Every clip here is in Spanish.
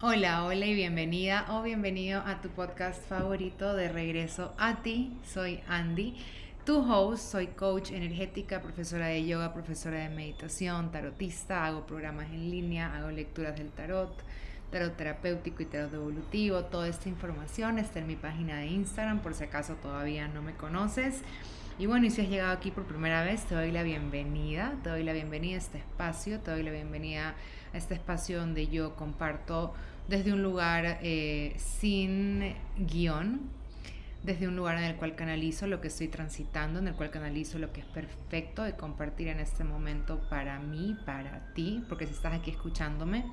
Hola, hola y bienvenida o bienvenido a tu podcast favorito de regreso a ti. Soy Andy, tu host, soy coach energética, profesora de yoga, profesora de meditación, tarotista, hago programas en línea, hago lecturas del tarot, tarot terapéutico y tarot evolutivo. Toda esta información está en mi página de Instagram por si acaso todavía no me conoces. Y bueno, y si has llegado aquí por primera vez, te doy la bienvenida, te doy la bienvenida a este espacio, te doy la bienvenida a este espacio donde yo comparto desde un lugar eh, sin guion, desde un lugar en el cual canalizo lo que estoy transitando, en el cual canalizo lo que es perfecto de compartir en este momento para mí, para ti, porque si estás aquí escuchándome,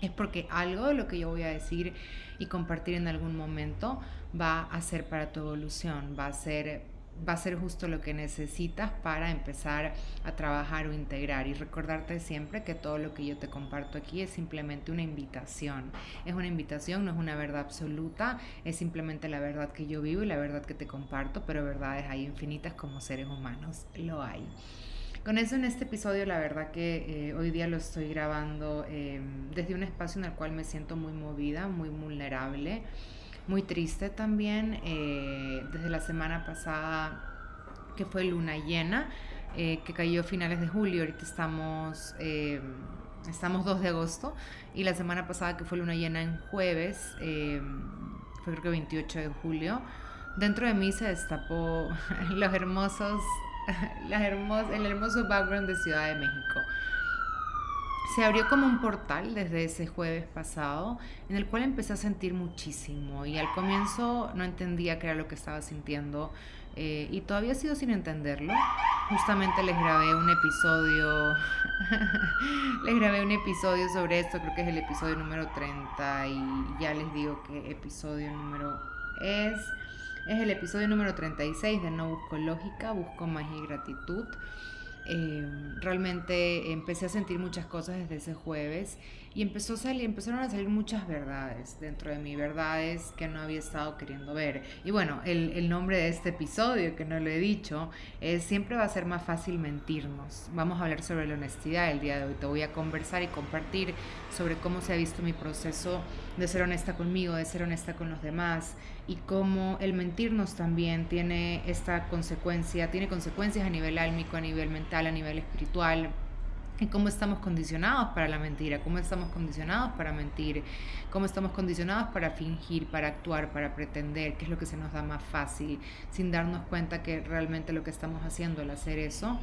es porque algo de lo que yo voy a decir y compartir en algún momento va a ser para tu evolución, va a ser va a ser justo lo que necesitas para empezar a trabajar o integrar y recordarte siempre que todo lo que yo te comparto aquí es simplemente una invitación. Es una invitación, no es una verdad absoluta, es simplemente la verdad que yo vivo y la verdad que te comparto, pero verdades hay infinitas como seres humanos, lo hay. Con eso en este episodio la verdad que eh, hoy día lo estoy grabando eh, desde un espacio en el cual me siento muy movida, muy vulnerable muy triste también. Eh, desde la semana pasada, que fue luna llena, eh, que cayó a finales de julio, ahorita estamos, eh, estamos 2 de agosto, y la semana pasada, que fue luna llena en jueves, fue creo que 28 de julio, dentro de mí se destapó los hermosos, el hermoso background de Ciudad de México se abrió como un portal desde ese jueves pasado en el cual empecé a sentir muchísimo y al comienzo no entendía qué era lo que estaba sintiendo eh, y todavía sigo sin entenderlo. Justamente les grabé un episodio, les grabé un episodio sobre esto, creo que es el episodio número 30 y ya les digo qué episodio número es. Es el episodio número 36 de No Busco Lógica, Busco Magia y Gratitud. Eh, realmente empecé a sentir muchas cosas desde ese jueves y empezó a salir, empezaron a salir muchas verdades dentro de mí, verdades que no había estado queriendo ver. Y bueno, el, el nombre de este episodio, que no lo he dicho, es Siempre va a ser más fácil mentirnos. Vamos a hablar sobre la honestidad el día de hoy. Te voy a conversar y compartir sobre cómo se ha visto mi proceso de ser honesta conmigo, de ser honesta con los demás y cómo el mentirnos también tiene esta consecuencia, tiene consecuencias a nivel álmico, a nivel mental, a nivel espiritual cómo estamos condicionados para la mentira, cómo estamos condicionados para mentir, cómo estamos condicionados para fingir, para actuar, para pretender, qué es lo que se nos da más fácil, sin darnos cuenta que realmente lo que estamos haciendo al hacer eso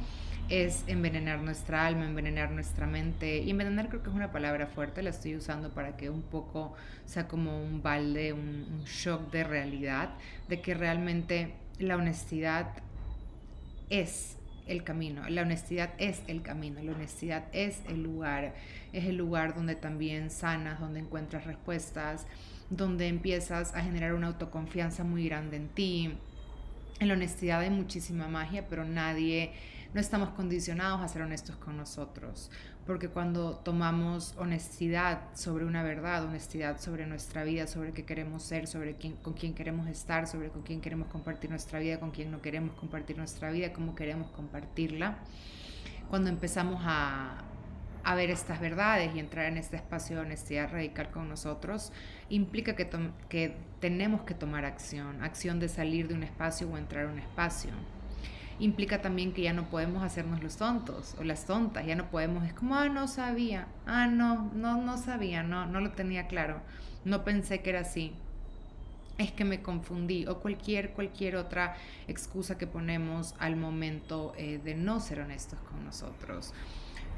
es envenenar nuestra alma, envenenar nuestra mente. Y envenenar creo que es una palabra fuerte, la estoy usando para que un poco sea como un balde, un, un shock de realidad, de que realmente la honestidad es el camino, la honestidad es el camino, la honestidad es el lugar, es el lugar donde también sanas, donde encuentras respuestas, donde empiezas a generar una autoconfianza muy grande en ti. En la honestidad hay muchísima magia, pero nadie no estamos condicionados a ser honestos con nosotros, porque cuando tomamos honestidad sobre una verdad, honestidad sobre nuestra vida, sobre qué queremos ser, sobre quién, con quién queremos estar, sobre con quién queremos compartir nuestra vida, con quién no queremos compartir nuestra vida, cómo queremos compartirla, cuando empezamos a, ver estas verdades y entrar en este espacio de honestidad radical con nosotros, implica que, que tenemos que tomar acción, acción de salir de un espacio o entrar a un espacio implica también que ya no podemos hacernos los tontos o las tontas, ya no podemos, es como, ah, no sabía, ah, no, no, no sabía, no, no lo tenía claro, no pensé que era así, es que me confundí o cualquier, cualquier otra excusa que ponemos al momento eh, de no ser honestos con nosotros.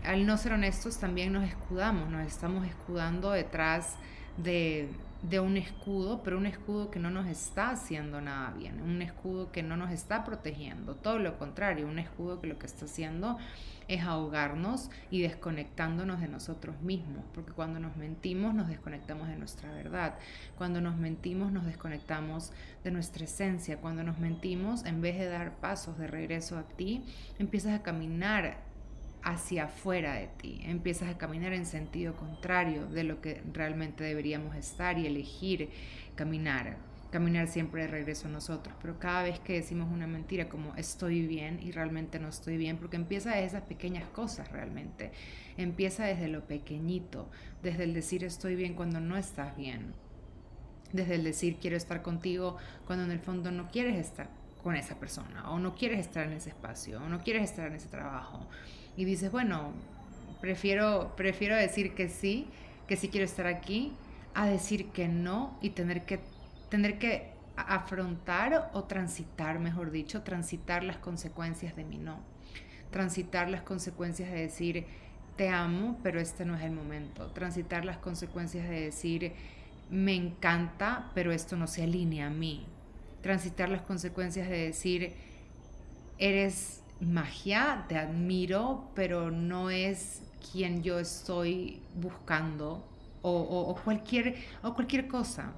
Al no ser honestos también nos escudamos, nos estamos escudando detrás de, de un escudo, pero un escudo que no nos está haciendo nada bien, un escudo que no nos está protegiendo, todo lo contrario, un escudo que lo que está haciendo es ahogarnos y desconectándonos de nosotros mismos, porque cuando nos mentimos nos desconectamos de nuestra verdad, cuando nos mentimos nos desconectamos de nuestra esencia, cuando nos mentimos en vez de dar pasos de regreso a ti, empiezas a caminar hacia afuera de ti, empiezas a caminar en sentido contrario de lo que realmente deberíamos estar y elegir caminar. caminar siempre de regreso a nosotros. Pero cada vez que decimos una mentira como estoy bien y realmente no estoy bien, porque empieza de esas pequeñas cosas realmente, empieza desde lo pequeñito, desde el decir estoy bien cuando no estás bien, desde el decir quiero estar contigo cuando en el fondo no quieres estar con esa persona o no quieres estar en ese espacio o no quieres estar en ese trabajo y dices, bueno, prefiero, prefiero decir que sí, que sí quiero estar aquí, a decir que no y tener que, tener que afrontar o transitar, mejor dicho, transitar las consecuencias de mi no. Transitar las consecuencias de decir, te amo, pero este no es el momento. Transitar las consecuencias de decir, me encanta, pero esto no se alinea a mí. Transitar las consecuencias de decir, eres magia, te admiro, pero no es quien yo estoy buscando o, cualquier, o cualquier cosa.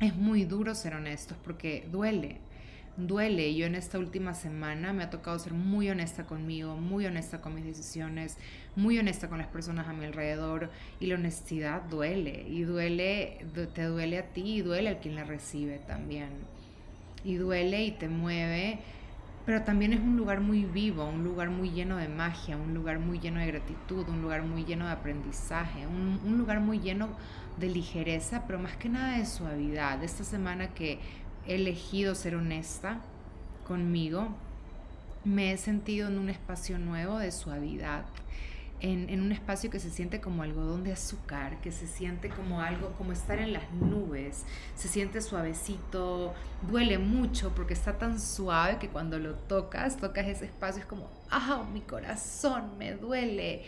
Es muy duro ser honestos porque duele, duele. Yo en esta última semana me ha tocado ser muy honesta conmigo, muy honesta con mis decisiones, muy honesta con las personas a mi alrededor y la honestidad duele y duele, te duele a ti y duele al quien la recibe también. Y duele y te mueve pero también es un lugar muy vivo, un lugar muy lleno de magia, un lugar muy lleno de gratitud, un lugar muy lleno de aprendizaje, un, lugar muy lleno de ligereza, pero más que nada de suavidad. Esta semana que he elegido ser honesta conmigo, me he sentido en un espacio nuevo de suavidad, en, un espacio que se siente como algodón de azúcar, que se siente como algo, como estar en las nubes, se siente suavecito, duele mucho porque está tan suave que cuando lo tocas, tocas ese espacio, es como, ¡ah! Mi corazón me duele.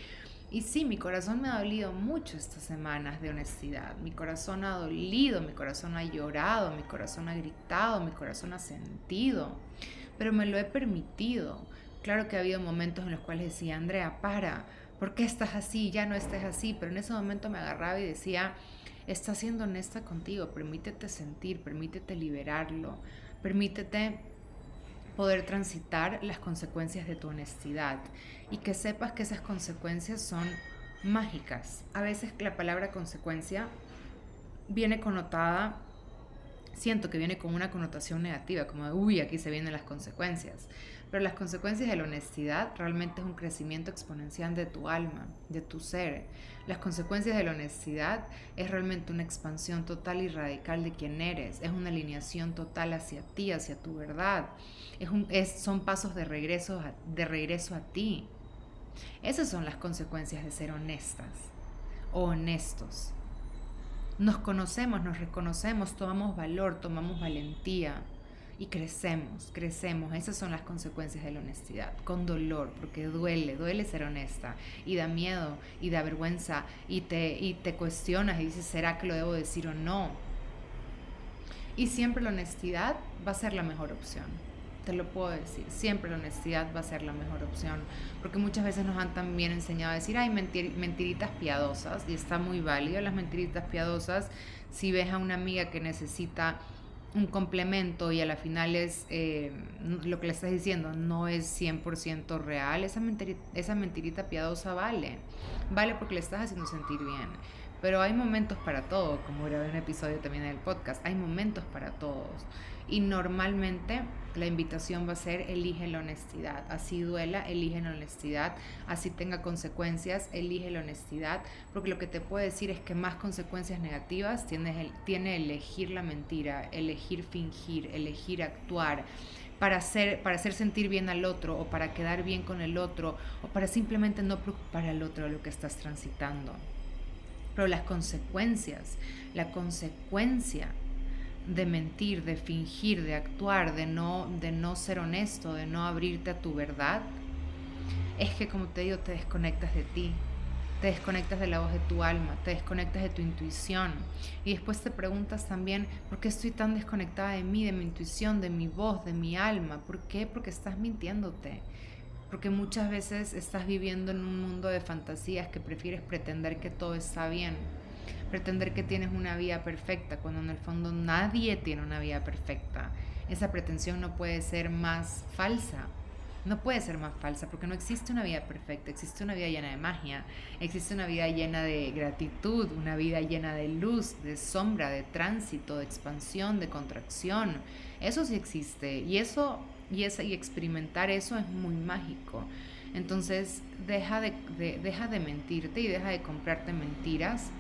Y sí, mi corazón me ha dolido mucho estas semanas de honestidad. Mi corazón ha dolido, mi corazón ha llorado, mi corazón ha gritado, mi corazón ha sentido. Pero me lo he permitido. Claro que ha habido momentos en los cuales decía, Andrea, para, ¿por qué estás así? Ya no estés así. Pero en ese momento me agarraba y decía, estás siendo honesta contigo, permítete sentir, permítete liberarlo, permítete poder transitar las consecuencias de tu honestidad y que sepas que esas consecuencias son mágicas. A veces la palabra consecuencia viene connotada, siento que viene con una connotación negativa, como de, uy, aquí se vienen las consecuencias. Pero las consecuencias de la honestidad realmente es un crecimiento exponencial de tu alma, de tu ser. Las consecuencias de la honestidad es realmente una expansión total y radical de quién eres. Es una alineación total hacia ti, hacia tu verdad. Es un, son pasos de regreso, a, de regreso a ti. Esas son las consecuencias de ser honestas o honestos. Nos conocemos, nos reconocemos, tomamos valor, tomamos valentía y crecemos, crecemos. Esas son las consecuencias de la honestidad, con dolor, porque duele, duele ser honesta y da miedo y da vergüenza y te, y te cuestionas y dices, ¿será que lo debo decir o no? Y siempre la honestidad va a ser la mejor opción. Te lo puedo decir, siempre la honestidad va a ser la mejor opción, porque muchas veces nos han también enseñado a decir, hay mentiritas piadosas, y está muy válido las mentiritas piadosas, si ves a una amiga que necesita un complemento y a la final es eh, lo que le estás diciendo no es 100% real, esa, esa mentirita piadosa vale. Vale porque le estás haciendo sentir bien. Pero hay momentos para todo, como grabé un episodio también del podcast, hay momentos para todos. Y normalmente la invitación va a ser elige la honestidad. Así duela, elige la honestidad. Así tenga consecuencias, elige la honestidad. Porque lo que te puedo decir es que más consecuencias negativas tiene, tiene elegir la mentira, elegir fingir, elegir actuar para hacer, para hacer sentir bien al otro o para quedar bien con el otro o para simplemente no preocupar al otro de lo que estás transitando. Pero las consecuencias, la consecuencia de mentir, de fingir, de actuar, de no, de no ser honesto, de no abrirte a tu verdad, es que como te digo, te desconectas de ti, te desconectas de la voz de tu alma, te desconectas de tu intuición y después te preguntas también, ¿por qué estoy tan desconectada de mí, de mi intuición, de mi voz, de mi alma? ¿Por qué? Porque estás mintiéndote. Porque muchas veces estás viviendo en un mundo de fantasías que prefieres pretender que todo está bien pretender que tienes una vida perfecta, cuando en el fondo nadie tiene una vida perfecta. Esa pretensión no puede ser más falsa. No puede ser más falsa porque no existe una vida perfecta, existe una vida llena de magia, existe una vida llena de gratitud, una vida llena de luz, de sombra, de tránsito, de expansión, de contracción. Eso sí existe y eso y, esa, y experimentar eso es muy mágico. Entonces deja de, deja de mentirte y deja de comprarte mentiras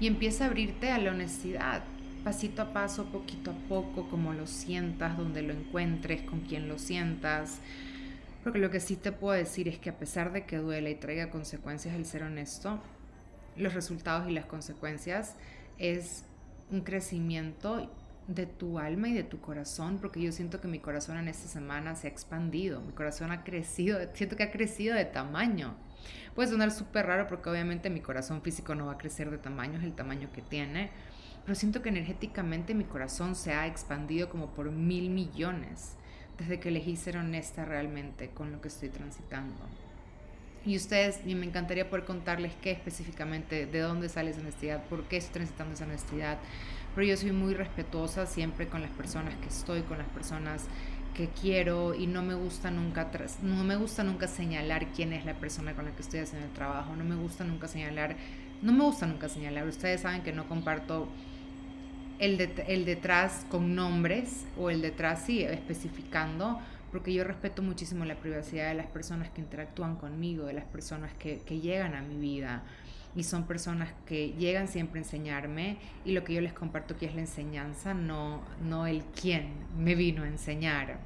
y empieza a abrirte a la honestidad pasito a paso, poquito a poco, como lo sientas, donde lo encuentres, con quien lo sientas. Porque lo que sí te puedo decir es que a pesar de que duele y traiga consecuencias el ser honesto, los resultados y las consecuencias es un crecimiento de tu alma y de tu corazón, porque yo siento que mi corazón en esta semana se ha expandido, mi corazón ha crecido, siento que ha crecido de tamaño. Puede sonar súper raro porque obviamente mi corazón físico no va a crecer de tamaño, es el tamaño que tiene, pero siento que energéticamente mi corazón se ha expandido como por mil millones desde que elegí ser honesta realmente con lo que estoy transitando. Y ustedes, me encantaría poder contarles qué específicamente, de dónde sale esa honestidad, por qué estoy transitando esa honestidad. Pero yo soy muy respetuosa siempre con las personas que estoy, con las personas que quiero y no me gusta nunca no me gusta nunca señalar quién es la persona con la que estoy haciendo el trabajo, no me gusta nunca señalar, no me gusta nunca señalar. Ustedes saben que no comparto el, el detrás con nombres o el detrás sí especificando, porque yo respeto muchísimo la privacidad de las personas que interactúan conmigo, de las personas que, que llegan a mi vida. Y son personas que llegan siempre a enseñarme y lo que yo les comparto aquí es la enseñanza, no, no el quién me vino a enseñar.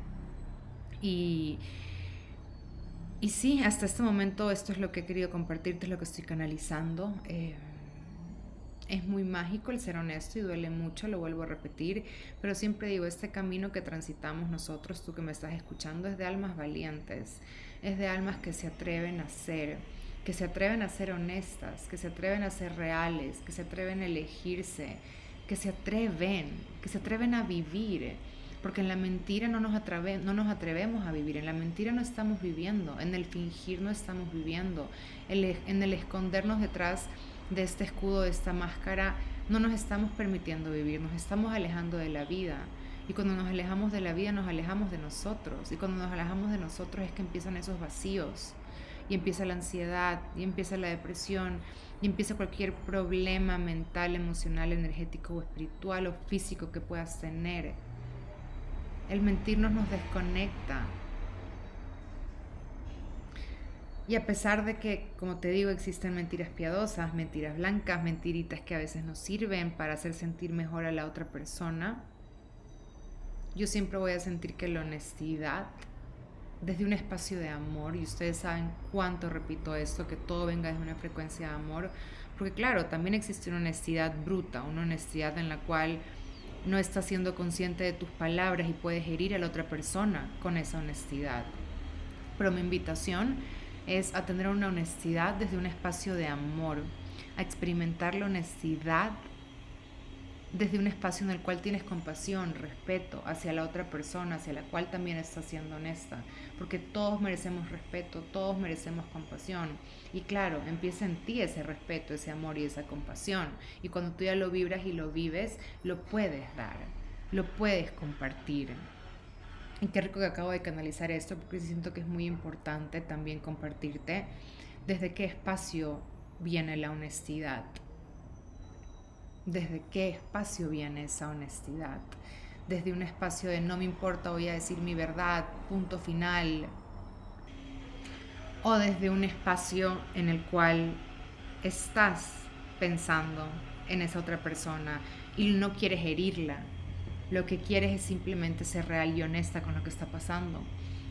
Y, y sí, hasta este momento esto es lo que he querido compartirte, es lo que estoy canalizando. Eh, es muy mágico el ser honesto y duele mucho, lo vuelvo a repetir, pero siempre digo, este camino que transitamos nosotros, tú que me estás escuchando, es de almas valientes, es de almas que se atreven a ser, que se atreven a ser honestas, que se atreven a ser reales, que se atreven a elegirse, que se atreven, que se atreven a vivir. Porque en la mentira no nos, atreve, no nos atrevemos a vivir, en la mentira no estamos viviendo, en el fingir no estamos viviendo, en el escondernos detrás de este escudo, de esta máscara, no nos estamos permitiendo vivir, nos estamos alejando de la vida. Y cuando nos alejamos de la vida, nos alejamos de nosotros. Y cuando nos alejamos de nosotros es que empiezan esos vacíos. Y empieza la ansiedad, y empieza la depresión, y empieza cualquier problema mental, emocional, energético o espiritual o físico que puedas tener. El mentirnos nos desconecta, Y a pesar de que, como te digo, existen mentiras piadosas, mentiras blancas, mentiritas que a veces nos sirven para hacer sentir mejor a la otra persona, yo siempre voy a sentir que la honestidad, desde un espacio de amor, y ustedes saben cuánto repito esto, que todo venga desde una frecuencia de amor, porque claro, también existe una honestidad bruta, una honestidad en la cual no estás siendo consciente de tus palabras y puedes herir a la otra persona con esa honestidad. Pero mi invitación es a tener una honestidad desde un espacio de amor, a experimentar la honestidad desde un espacio en el cual tienes compasión, respeto hacia la otra persona, hacia la cual también estás siendo honesta, porque todos merecemos respeto, todos merecemos compasión. Y claro, empieza en ti ese respeto, ese amor y esa compasión. Y cuando tú ya lo vibras y lo vives, lo puedes dar, lo puedes compartir. Y qué rico que acabo de canalizar esto porque siento que es muy importante también compartirte desde qué espacio viene la honestidad. Desde qué espacio viene esa honestidad. Desde un espacio de no me importa, voy a decir mi verdad, punto final. O desde un espacio en el cual estás pensando en esa otra persona y no quieres herirla, lo que quieres es simplemente ser real y honesta con lo que está pasando,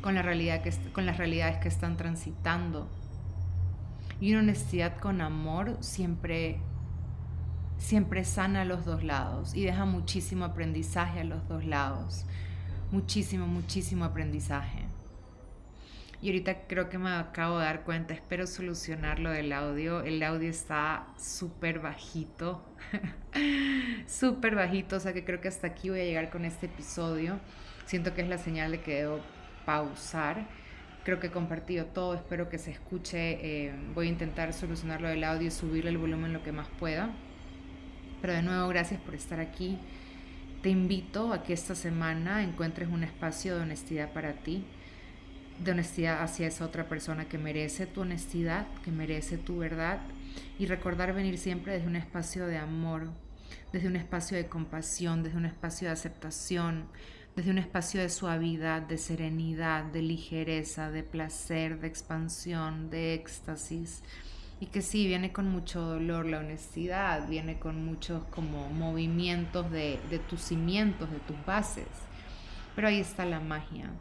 con, la realidad que, con las realidades que están transitando. Y una honestidad con amor siempre, siempre sana a los dos lados y deja muchísimo aprendizaje a los dos lados. Muchísimo, muchísimo aprendizaje. Y ahorita creo que me acabo de dar cuenta, espero solucionar lo del audio. El audio está súper bajito, súper bajito, o sea que creo que hasta aquí voy a llegar con este episodio. Siento que es la señal de que debo pausar. Creo que he compartido todo, espero que se escuche. Eh, voy a intentar solucionar lo del audio y subirle el volumen lo que más pueda. Pero de nuevo, gracias por estar aquí. Te invito a que esta semana encuentres un espacio de honestidad para ti de honestidad hacia esa otra persona que merece tu honestidad, que merece tu verdad y recordar venir siempre desde un espacio de amor, desde un espacio de compasión, desde un espacio de aceptación, desde un espacio de suavidad, de serenidad, de ligereza, de placer, de expansión, de éxtasis. Y que sí, viene con mucho dolor la honestidad, viene con muchos como movimientos de, de tus cimientos, de tus bases. Pero ahí está la magia.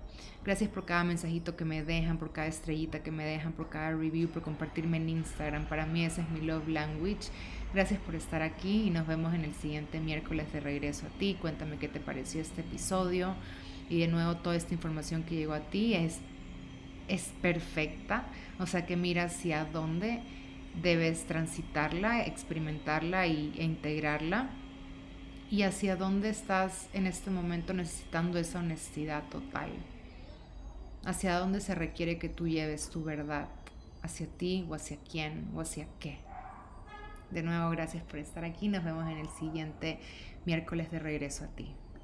Gracias por cada mensajito que me dejan, por cada estrellita que me dejan, por cada review, por compartirme en Instagram. Para mí ese es mi love language. Gracias por estar aquí y nos vemos en el siguiente miércoles de regreso a ti. Cuéntame qué te pareció este episodio. Y de nuevo, toda esta información que llegó a ti es, es perfecta. O sea que mira hacia dónde debes transitarla, experimentarla y, e integrarla y hacia dónde estás en este momento necesitando esa honestidad total. Hacia dónde se requiere que tú lleves tu verdad, hacia ti o hacia quién o hacia qué. De nuevo, gracias por estar aquí. Nos vemos en el siguiente miércoles de regreso a ti.